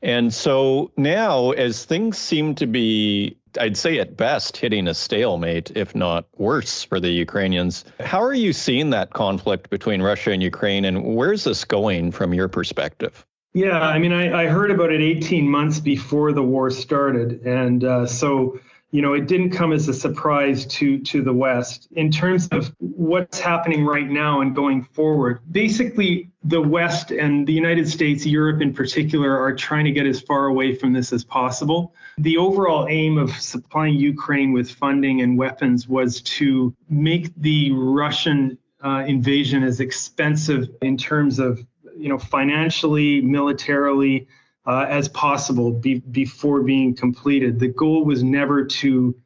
Speaker 1: And so now, as things seem to be, I'd say at best, hitting a stalemate, if not worse, for the Ukrainians, how are you seeing that conflict between Russia and Ukraine, and where's this going from your perspective?
Speaker 2: Yeah, I mean, I, I heard about it 18 months before the war started. And uh, so you know, it didn't come as a surprise to to the West in terms of what's happening right now and going forward. Basically, the West and the United States, Europe in particular, are trying to get as far away from this as possible. The overall aim of supplying Ukraine with funding and weapons was to make the Russian uh, invasion as expensive in terms of you know financially, militarily, uh, as possible be, before being completed. The goal was never to,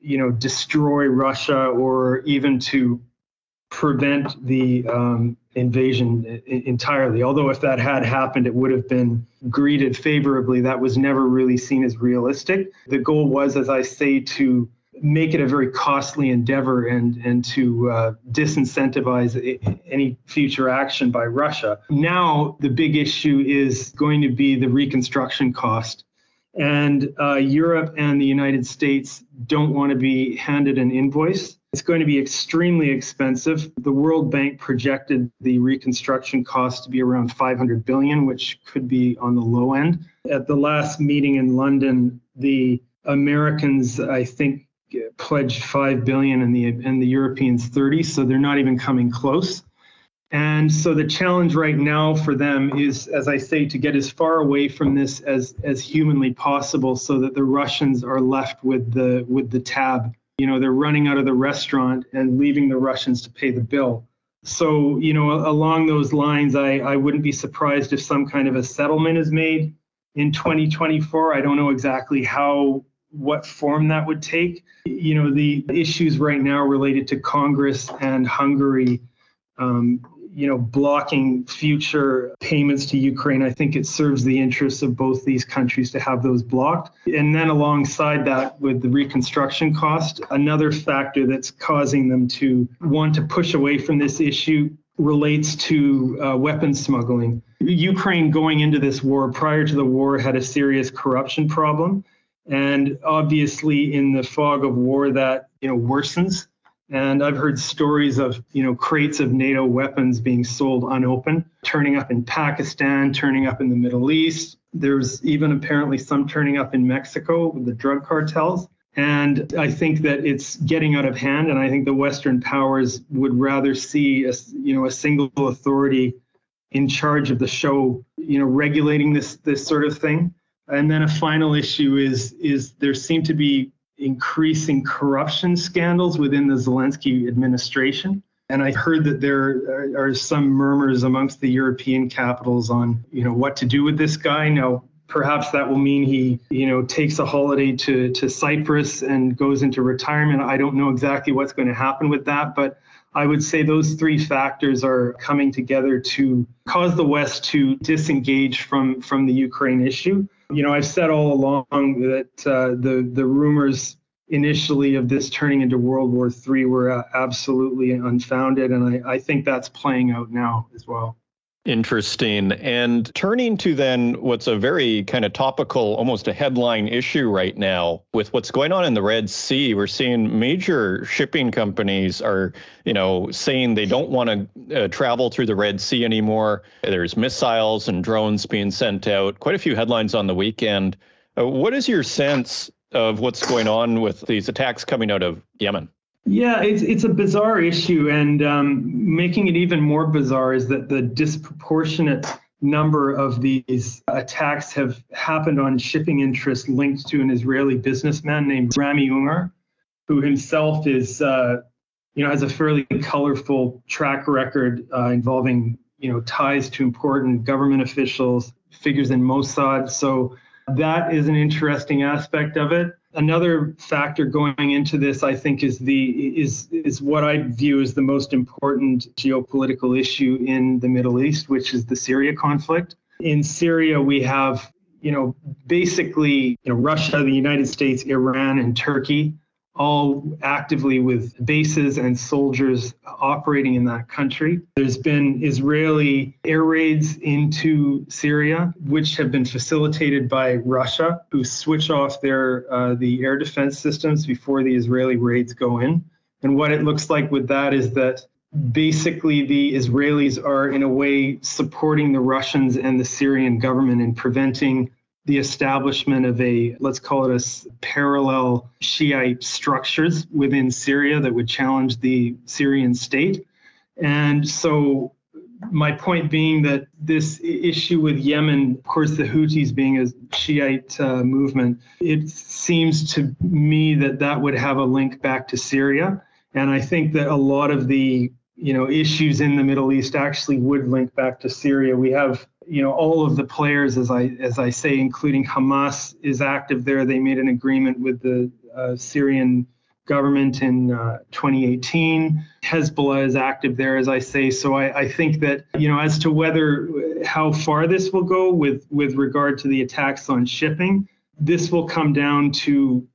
Speaker 2: you know, destroy Russia or even to prevent the um, invasion entirely. Although if that had happened, it would have been greeted favorably. That was never really seen as realistic. The goal was, as I say, to make it a very costly endeavor and and to uh, disincentivize any future action by Russia. Now the big issue is going to be the reconstruction cost, And uh, Europe and the United States don't want to be handed an invoice. It's going to be extremely expensive. The World Bank projected the reconstruction cost to be around 500 billion, which could be on the low end. At the last meeting in London, the Americans, I think, pledged 5 billion and the and the Europeans 30, so they're not even coming close. And so the challenge right now for them is, as I say, to get as far away from this as as humanly possible, so that the Russians are left with the with the tab. You know, they're running out of the restaurant and leaving the Russians to pay the bill. So, you know, along those lines, I, I wouldn't be surprised if some kind of a settlement is made in 2024. I don't know exactly how what form that would take. You know, the issues right now related to Congress and Hungary um, you know, blocking future payments to Ukraine, I think it serves the interests of both these countries to have those blocked. And then alongside that, with the reconstruction cost, another factor that's causing them to want to push away from this issue relates to uh, weapons smuggling. Ukraine going into this war, prior to the war, had a serious corruption problem. And obviously, in the fog of war, that you know worsens and I've heard stories of, you know, crates of NATO weapons being sold unopened, turning up in Pakistan, turning up in the Middle East. There's even apparently some turning up in Mexico with the drug cartels. And I think that it's getting out of hand. And I think the Western powers would rather see a, you know, a single authority in charge of the show, you know, regulating this this sort of thing. And then a final issue is is there seem to be increasing corruption scandals within the Zelensky administration. And I heard that there are some murmurs amongst the European capitals on, you know, what to do with this guy. Now, perhaps that will mean he, you know, takes a holiday to to Cyprus and goes into retirement. I don't know exactly what's going to happen with that, but I would say those three factors are coming together to cause the West to disengage from from the Ukraine issue. You know, I've said all along that uh, the the rumors initially of this turning into World War III were uh, absolutely unfounded, and I, I think that's playing out now as well.
Speaker 1: Interesting. And turning to then what's a very kind of topical, almost a headline issue right now with what's going on in the Red Sea, we're seeing major shipping companies are, you know, saying they don't want to uh, travel through the Red Sea anymore. There's missiles and drones being sent out. Quite a few headlines on the weekend. Uh, what is your sense of what's going on with these attacks coming out of Yemen?
Speaker 2: Yeah, it's it's a bizarre issue, and um, making it even more bizarre is that the disproportionate number of these attacks have happened on shipping interests linked to an Israeli businessman named Rami Ungar, who himself is, uh, you know, has a fairly colorful track record uh, involving, you know, ties to important government officials, figures in Mossad. So that is an interesting aspect of it another factor going into this, I think, is the is is what I view as the most important geopolitical issue in the Middle East, which is the Syria conflict. In Syria, we have you know basically you know Russia, the United States, Iran, and Turkey all actively with bases and soldiers operating in that country. There's been Israeli air raids into Syria, which have been facilitated by Russia, who switch off their uh, the air defense systems before the Israeli raids go in. And what it looks like with that is that basically the Israelis are in a way supporting the Russians and the Syrian government in preventing the establishment of a, let's call it a parallel Shiite structures within Syria that would challenge the Syrian state. And so, my point being that this issue with Yemen, of course, the Houthis being a Shiite uh, movement, it seems to me that that would have a link back to Syria. And I think that a lot of the you know issues in the Middle East actually would link back to Syria. We have you know all of the players as i as i say including hamas is active there. They made an agreement with the uh, syrian government in uh, 2018 hezbollah is active there as i say. So I, I think that you know as to whether how far this will go with with regard to the attacks on shipping this will come down to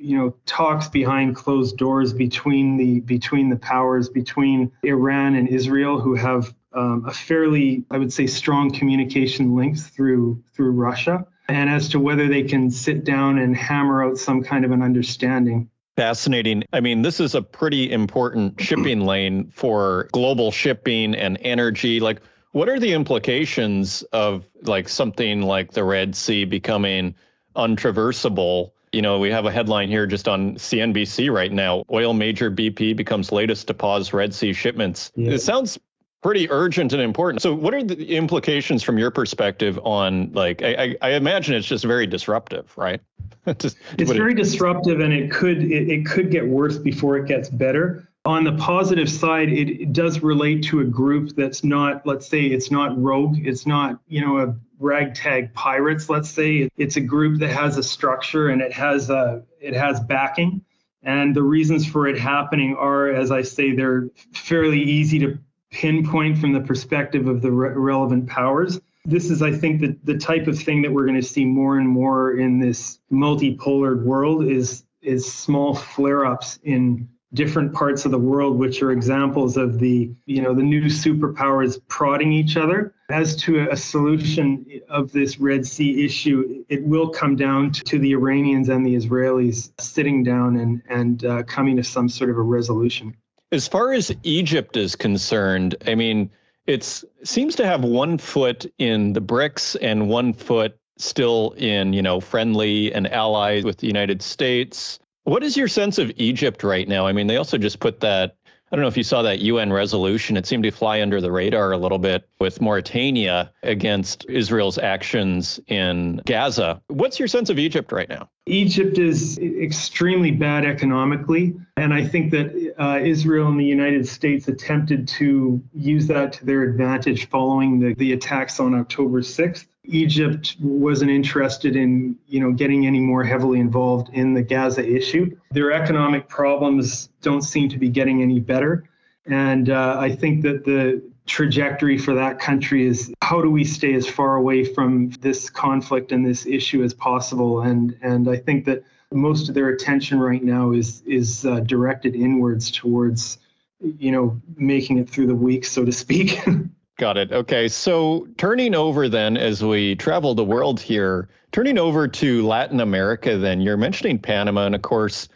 Speaker 2: you know talks behind closed doors between the between the powers between Iran and Israel who have um, a fairly I would say strong communication links through through Russia and as to whether they can sit down and hammer out some kind of an understanding.
Speaker 1: Fascinating. I mean, this is a pretty important shipping lane for global shipping and energy. Like, what are the implications of like something like the Red Sea becoming untraversable? You know, we have a headline here just on CNBC right now. Oil major BP becomes latest to pause Red Sea shipments. Yeah. It sounds pretty urgent and important. So, what are the implications from your perspective on like? I, I imagine it's just very disruptive, right?
Speaker 2: just, it's very it, disruptive, and it could it, it could get worse before it gets better. On the positive side, it, it does relate to a group that's not, let's say, it's not rogue, it's not, you know, a ragtag pirates. Let's say it's a group that has a structure and it has a it has backing. And the reasons for it happening are, as I say, they're fairly easy to pinpoint from the perspective of the re- relevant powers. This is, I think, the, the type of thing that we're going to see more and more in this multipolar world is is small flare-ups in different parts of the world, which are examples of the, you know, the new superpowers prodding each other. As to a solution of this Red Sea issue, it will come down to the Iranians and the Israelis sitting down and, and uh, coming to some sort of a resolution.
Speaker 1: As far as Egypt is concerned, I mean, it seems to have one foot in the BRICS and one foot still in, you know, friendly and allies with the United States. What is your sense of Egypt right now? I mean, they also just put that I don't know if you saw that UN resolution. It seemed to fly under the radar a little bit with Mauritania against Israel's actions in Gaza. What's your sense of Egypt right now?
Speaker 2: Egypt is extremely bad economically. And I think that uh, Israel and the United States attempted to use that to their advantage following the, the attacks on October 6th. Egypt wasn't interested in, you know, getting any more heavily involved in the Gaza issue. Their economic problems don't seem to be getting any better, and uh, I think that the trajectory for that country is how do we stay as far away from this conflict and this issue as possible? And and I think that most of their attention right now is is uh, directed inwards towards you know making it through the week so to speak
Speaker 1: Got it. Okay. So turning over then as we travel the world here, turning over to Latin America, then you're mentioning Panama. And of course,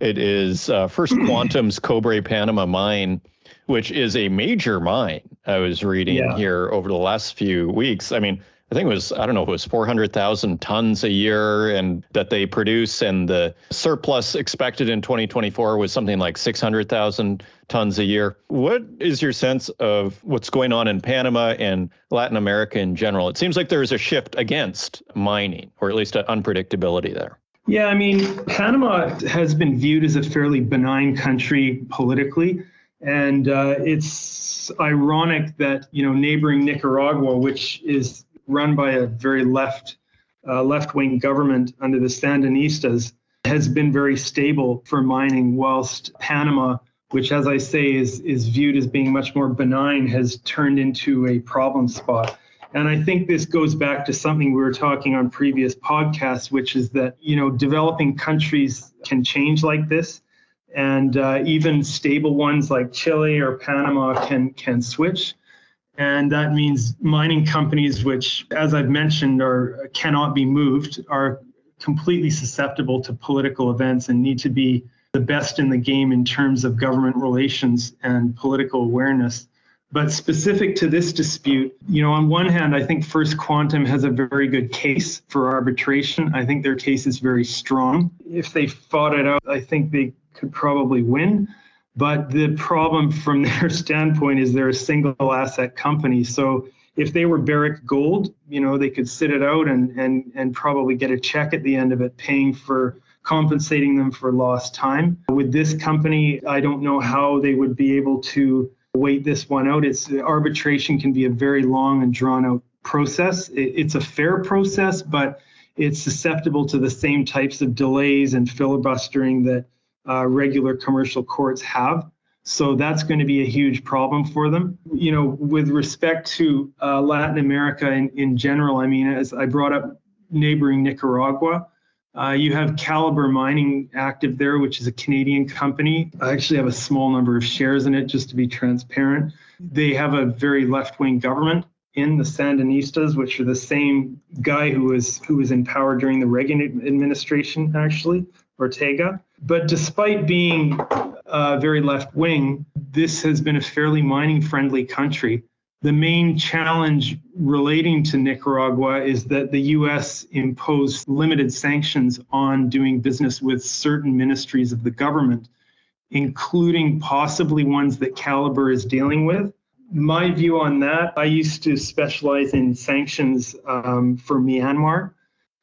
Speaker 1: it is uh, First Quantum's Cobre Panama mine, which is a major mine. I was reading yeah. here over the last few weeks. I mean, I think it was, I don't know, it was 400,000 tons a year and that they produce. And the surplus expected in 2024 was something like 600,000 tons a year. What is your sense of what's going on in Panama and Latin America in general? It seems like there is a shift against mining, or at least an unpredictability there.
Speaker 2: Yeah, I mean, Panama has been viewed as a fairly benign country politically. And uh, it's ironic that, you know, neighboring Nicaragua, which is run by a very left uh, left-wing government under the Sandinistas has been very stable for mining, whilst Panama, which, as I say, is is viewed as being much more benign, has turned into a problem spot. And I think this goes back to something we were talking on previous podcasts, which is that you know developing countries can change like this, and uh, even stable ones like Chile or Panama can can switch and that means mining companies which as i've mentioned are cannot be moved are completely susceptible to political events and need to be the best in the game in terms of government relations and political awareness. But specific to this dispute you know on one hand i think first quantum has a very good case for arbitration. I think their case is very strong. If they fought it out i think they could probably win but the problem from their standpoint is they're a single asset company. So if they were Barrick Gold, you know, they could sit it out and and and probably get a check at the end of it paying for compensating them for lost time. With this company, I don't know how they would be able to wait this one out. It's arbitration can be a very long and drawn out process. It, it's a fair process, but it's susceptible to the same types of delays and filibustering that uh, regular commercial courts have. So that's going to be a huge problem for them. You know, with respect to uh, Latin America in, in general, I mean, as I brought up neighboring Nicaragua, uh, you have Calibre Mining active there, which is a Canadian company. I actually have a small number of shares in it just to be transparent. They have a very left wing government. in, the Sandinistas, which are the same guy who was who was in power during the Reagan administration, actually, Ortega. But despite being uh, very left wing, this has been a fairly mining friendly country. The main challenge relating to Nicaragua is that the US imposed limited sanctions on doing business with certain ministries of the government, including possibly ones that Calibre is dealing with. My view on that, I used to specialize in sanctions um, for Myanmar.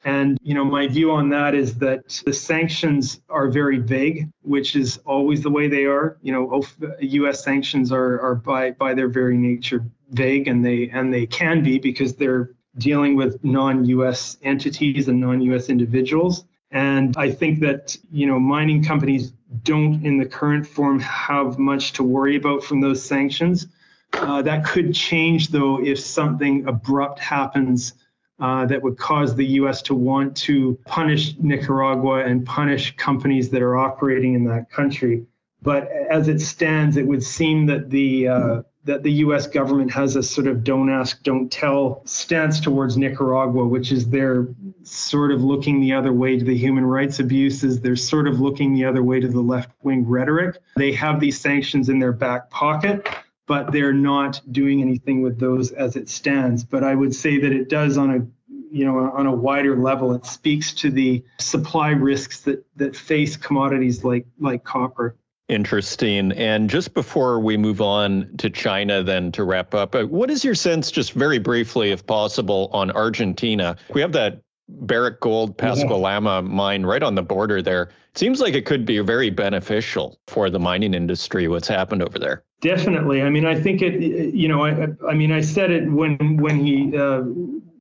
Speaker 2: And you know, my view on that is that the sanctions are very vague, which is always the way they are. You know, U.S. sanctions are are by by their very nature vague, and they and they can be because they're dealing with non-U.S. entities and non-U.S. individuals. And I think that you know, mining companies don't, in the current form, have much to worry about from those sanctions. Uh, that could change, though, if something abrupt happens uh, that would cause the U.S. to want to punish Nicaragua and punish companies that are operating in that country. But as it stands, it would seem that the uh, that the U.S. government has a sort of "don't ask, don't tell" stance towards Nicaragua, which is they're sort of looking the other way to the human rights abuses. They're sort of looking the other way to the left-wing rhetoric. They have these sanctions in their back pocket but they're not doing anything with those as it stands. But I would say that it does on a you know on a wider level it speaks to the supply risks that that face commodities like like copper
Speaker 1: Interesting. And just before we move on to China, then to wrap up, uh, what is your sense, just very briefly, if possible, on Argentina? We have that Barrick Gold Pascua-Lama mine right on the border there. It seems like it could be very beneficial for the mining industry, what's happened over there.
Speaker 2: Definitely. I mean, I think it. You know, I, I mean, I said it when when he uh,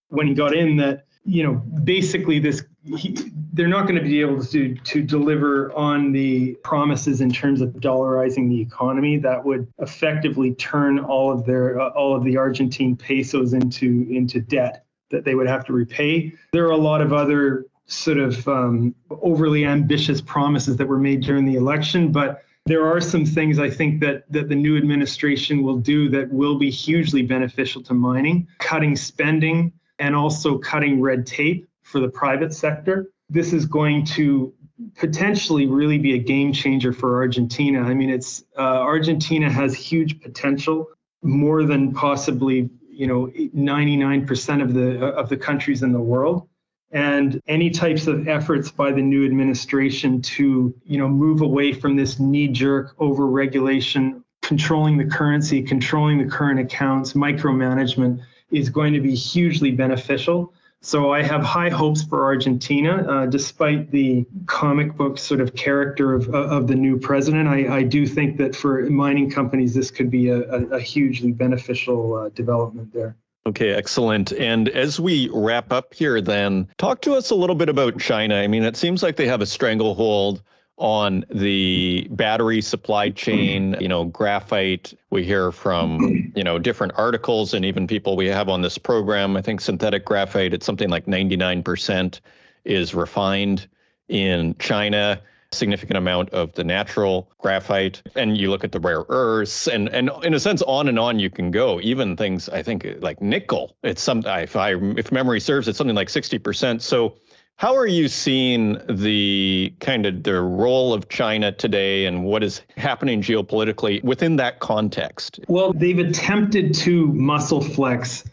Speaker 2: when he got in that you know basically this he, they're not going to be able to to deliver on the promises in terms of dollarizing the economy that would effectively turn all of their uh, all of the Argentine pesos into into debt that they would have to repay. There are a lot of other sort of um, overly ambitious promises that were made during the election, but there are some things I think that that the new administration will do that will be hugely beneficial to mining, cutting spending and also cutting red tape for the private sector. This is going to potentially really be a game changer for Argentina. I mean, it's uh, Argentina has huge potential, more than possibly you know 99% of the of the countries in the world. And any types of efforts by the new administration to you know move away from this knee jerk over regulation controlling the currency controlling the current accounts micromanagement is going to be hugely beneficial so I have high hopes for Argentina, uh, despite the comic book sort of character of, of the new president. I, I do think that for mining companies, this could be a, a, a hugely beneficial uh, development there.
Speaker 1: Okay, excellent. And as we wrap up here, then talk to us a little bit about China. I mean, it seems like they have a stranglehold on the battery supply chain, you know, graphite. We hear from, you know, different articles and even people we have on this program. I think synthetic graphite, it's something like 99% is refined in China significant amount of the natural graphite and you look at the rare earths and and in a sense on and on you can go even things i think like nickel it's some if i if memory serves it's something like 60% so how are you seeing the kind of the role of China today and what is happening geopolitically within that context?
Speaker 2: Well, they've attempted to muscle flex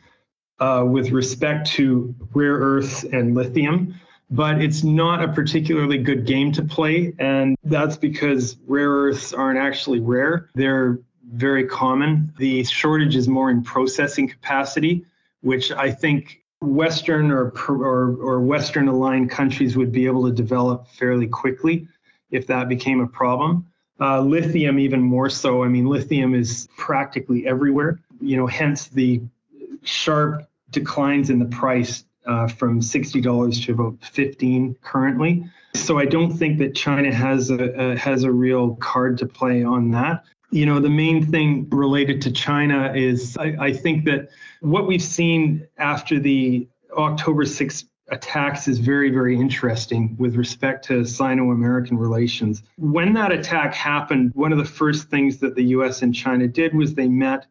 Speaker 2: uh, with respect to rare earths and lithium but it's not a particularly good game to play. And that's because rare earths aren't actually rare, they're very common. The shortage is more in processing capacity, which I think Western or, or, or Western aligned countries would be able to develop fairly quickly if that became a problem. Uh, lithium, even more so. I mean, lithium is practically everywhere, you know, hence the sharp declines in the price uh, from $60 to about 15 currently. So I don't think that China has a, a, has a real card to play on that. You know, the main thing related to China is I, I think that what we've seen after the October 6th attacks is very, very interesting with respect to Sino American relations. When that attack happened, one of the first things that the US and China did was they met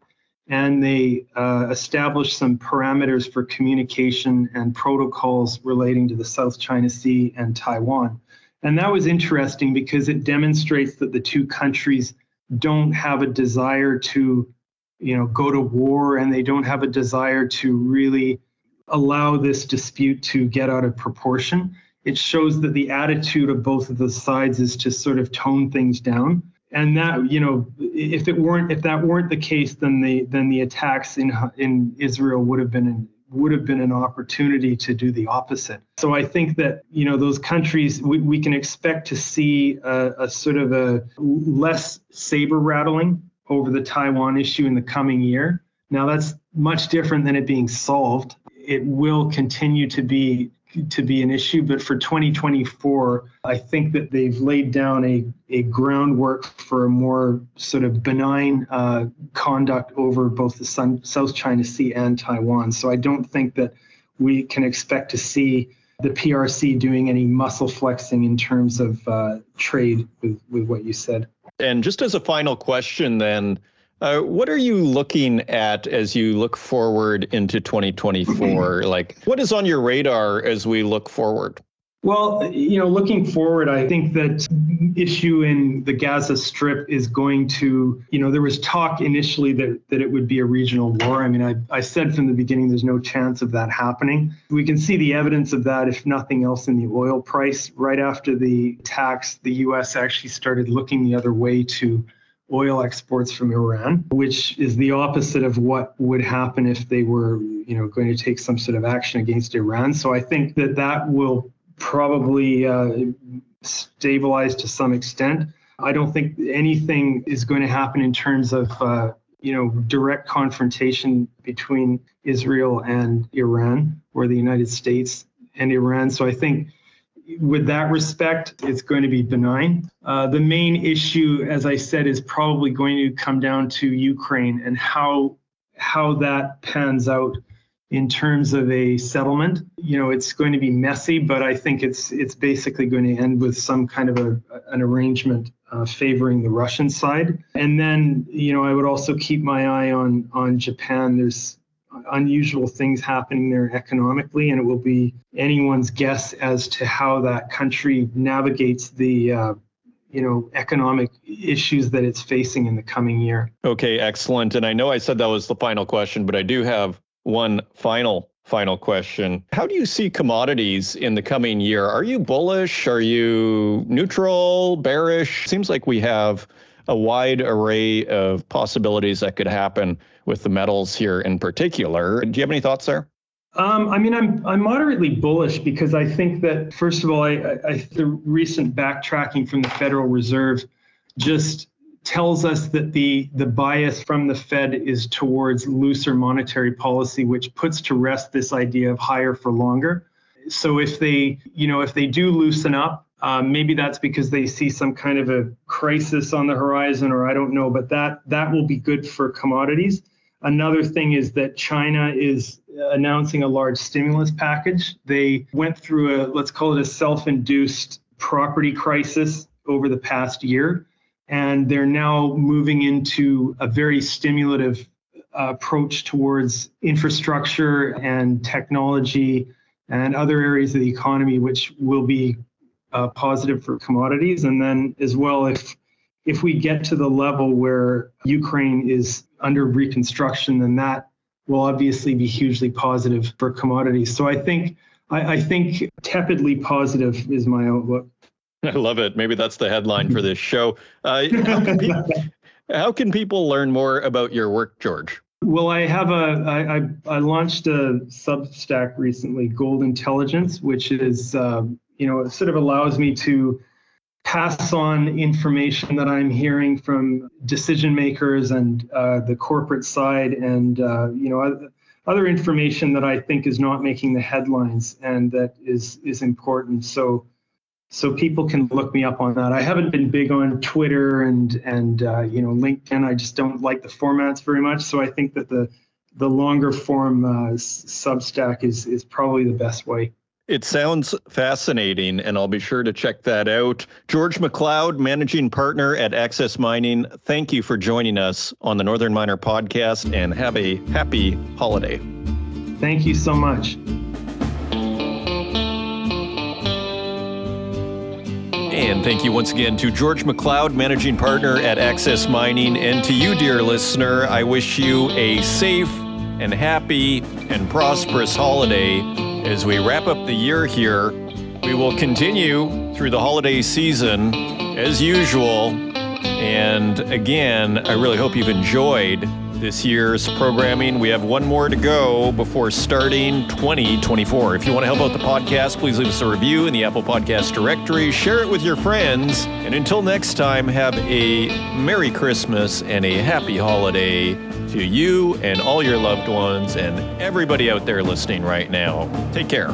Speaker 2: and they uh, established some parameters for communication and protocols relating to the South China Sea and Taiwan. And that was interesting because it demonstrates that the two countries don't have a desire to, you know, go to war and they don't have a desire to really allow this dispute to get out of proportion. It shows that the attitude of both of the sides is to sort of tone things down and that you know if it weren't if that weren't the case then the then the attacks in in Israel would have been would have been an opportunity to do the opposite. So I think that you know those countries we, we can expect to see a, a sort of a less saber rattling over the Taiwan issue in the coming year. Now that's much different than it being solved. It will continue to be to be an issue, but for 2024, I think that they've laid down a, a groundwork for a more sort of benign uh, conduct over both the Sun, South China Sea and Taiwan. So I don't think that we can expect to see the PRC doing any muscle flexing in terms of uh, trade with, with what you said.
Speaker 1: And just as a final question, then, uh, what are you looking at as you look forward into 2024? like, what is on your radar as we look forward?
Speaker 2: Well, you know, looking forward, I think that issue in the Gaza Strip is going to, you know, there was talk initially that, that it would be a regional war. I mean, I, I said from the beginning there's no chance of that happening. We can see the evidence of that, if nothing else, in the oil price. Right after the tax, the U.S. actually started looking the other way to oil exports from Iran, which is the opposite of what would happen if they were, you know, going to take some sort of action against Iran. So I think that that will probably uh, stabilize to some extent. I don't think anything is going to happen in terms of, uh, you know, direct confrontation between Israel and Iran or the United States and Iran. So I think with that respect, it's going to be benign. Uh, the main issue, as I said, is probably going to come down to Ukraine and how how that pans out in terms of a settlement. You know, it's going to be messy, but I think it's it's basically going to end with some kind of a, an arrangement uh, favoring the Russian side. And then, you know, I would also keep my eye on on Japan. There's unusual things happening there economically, and it will be anyone's guess as to how that country navigates the uh, you know economic issues that it's facing in the coming year.
Speaker 1: Okay, excellent. And I know I said that was the final question, but I do have one final final question. How do you see commodities in the coming year? Are you bullish? Are you neutral, bearish? Seems like we have a wide array of possibilities that could happen with the metals here in particular. Do you have any thoughts there?
Speaker 2: Um, I mean, I'm I'm moderately bullish because I think that first of all, I, I, the recent backtracking from the Federal Reserve just tells us that the the bias from the Fed is towards looser monetary policy, which puts to rest this idea of higher for longer. So if they, you know, if they do loosen up, um, maybe that's because they see some kind of a crisis on the horizon, or I don't know. But that that will be good for commodities. Another thing is that China is announcing a large stimulus package. They went through a, let's call it a self induced property crisis over the past year. And they're now moving into a very stimulative uh, approach towards infrastructure and technology and other areas of the economy, which will be uh, positive for commodities. And then, as well, if if we get to the level where Ukraine is under reconstruction, then that will obviously be hugely positive for commodities. So I think I, I think tepidly positive is my outlook.
Speaker 1: I love it. Maybe that's the headline for this show. Uh, how, can people, how can people learn more about your work, George?
Speaker 2: Well, I have a I, I, I launched a Substack recently, Gold Intelligence, which is uh, you know it sort of allows me to pass on information that I'm hearing from decision makers and uh, the corporate side, and uh, you know other information that I think is not making the headlines and that is is important. So so people can look me up on that. I haven't been big on Twitter and and uh, you know LinkedIn. I just don't like the formats very much. So I think that the the longer form uh, Substack is is probably the best way.
Speaker 1: It sounds fascinating, and I'll be sure to check that out. George McLeod, managing partner at Access Mining, thank you for joining us on the Northern Miner podcast and have a happy holiday.
Speaker 2: Thank you so much.
Speaker 1: And thank you once again to George McLeod, managing partner at Access Mining. And to you, dear listener, I wish you a safe and happy and prosperous holiday as we wrap up the year here. We will continue through the holiday season as usual. And again, I really hope you've enjoyed this year's programming. We have one more to go before starting 2024. If you want to help out the podcast, please leave us a review in the Apple Podcast directory, share it with your friends, and until next time, have a Merry Christmas and a Happy Holiday to you and all your loved ones and everybody out there listening right now. Take care.